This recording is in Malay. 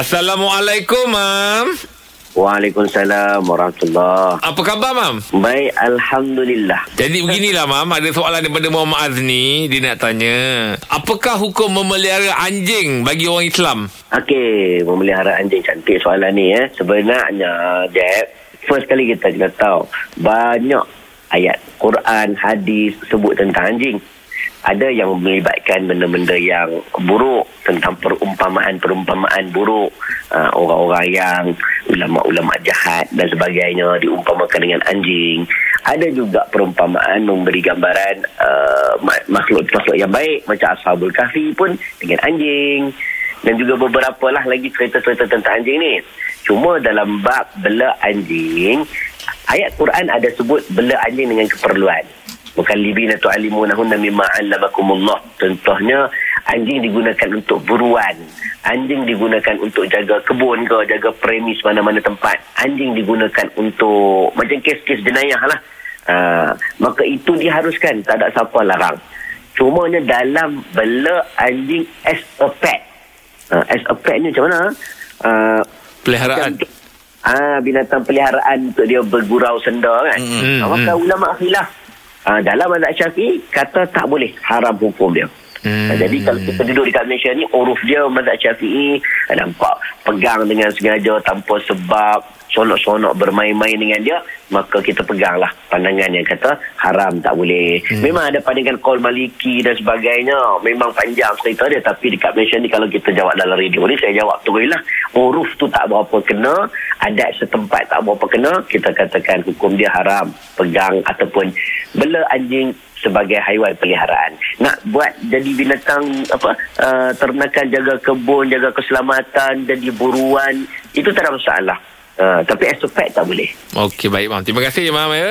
Assalamualaikum, Mam. Waalaikumsalam warahmatullahi Apa khabar, Mam? Baik, Alhamdulillah. Jadi beginilah, Mam. Ada soalan daripada Muhammad Azni. Dia nak tanya. Apakah hukum memelihara anjing bagi orang Islam? Okey, memelihara anjing cantik soalan ni eh. Sebenarnya, Jeb, first kali kita kena tahu banyak ayat Quran, hadis sebut tentang anjing. Ada yang melibatkan benda-benda yang buruk tentang perumpamaan-perumpamaan buruk uh, orang-orang yang ulama-ulama jahat dan sebagainya diumpamakan dengan anjing. Ada juga perumpamaan memberi gambaran uh, makhluk-makhluk yang baik macam Ashabul Kahfi pun dengan anjing dan juga beberapa lah lagi cerita-cerita tentang anjing ni. Cuma dalam bab bela anjing, ayat Quran ada sebut bela anjing dengan keperluan. Bukan libina tu'alimunahunna mimma 'allamakumullah. Contohnya anjing digunakan untuk buruan. Anjing digunakan untuk jaga kebun ke, jaga premis mana-mana tempat. Anjing digunakan untuk macam kes-kes jenayah lah. Uh, maka itu diharuskan, tak ada siapa larang. Cumanya dalam bela anjing as a pet. Uh, as a pet ni macam mana? Uh, Peliharaan. Ah binatang peliharaan untuk dia bergurau senda kan. Hmm, Mm, maka ulama khilaf Uh, dalam mazhab syafi'i kata tak boleh haram hukum dia. Hmm. Jadi kalau kita duduk dekat Malaysia ni uruf dia mazhab syafi'i eh, nampak pegang dengan sengaja tanpa sebab sonok-sonok bermain-main dengan dia maka kita peganglah pandangan yang kata haram tak boleh hmm. memang ada pandangan kol maliki dan sebagainya memang panjang cerita dia tapi dekat Malaysia ni kalau kita jawab dalam radio ni saya jawab tu lah uruf tu tak berapa kena adat setempat tak berapa kena kita katakan hukum dia haram pegang ataupun bela anjing sebagai haiwan peliharaan. Nak buat jadi binatang apa uh, ternakan jaga kebun, jaga keselamatan, jadi buruan, itu tak ada masalah. Uh, tapi as tak boleh. Okey, baik, Mam. Terima kasih, Mam. Ya.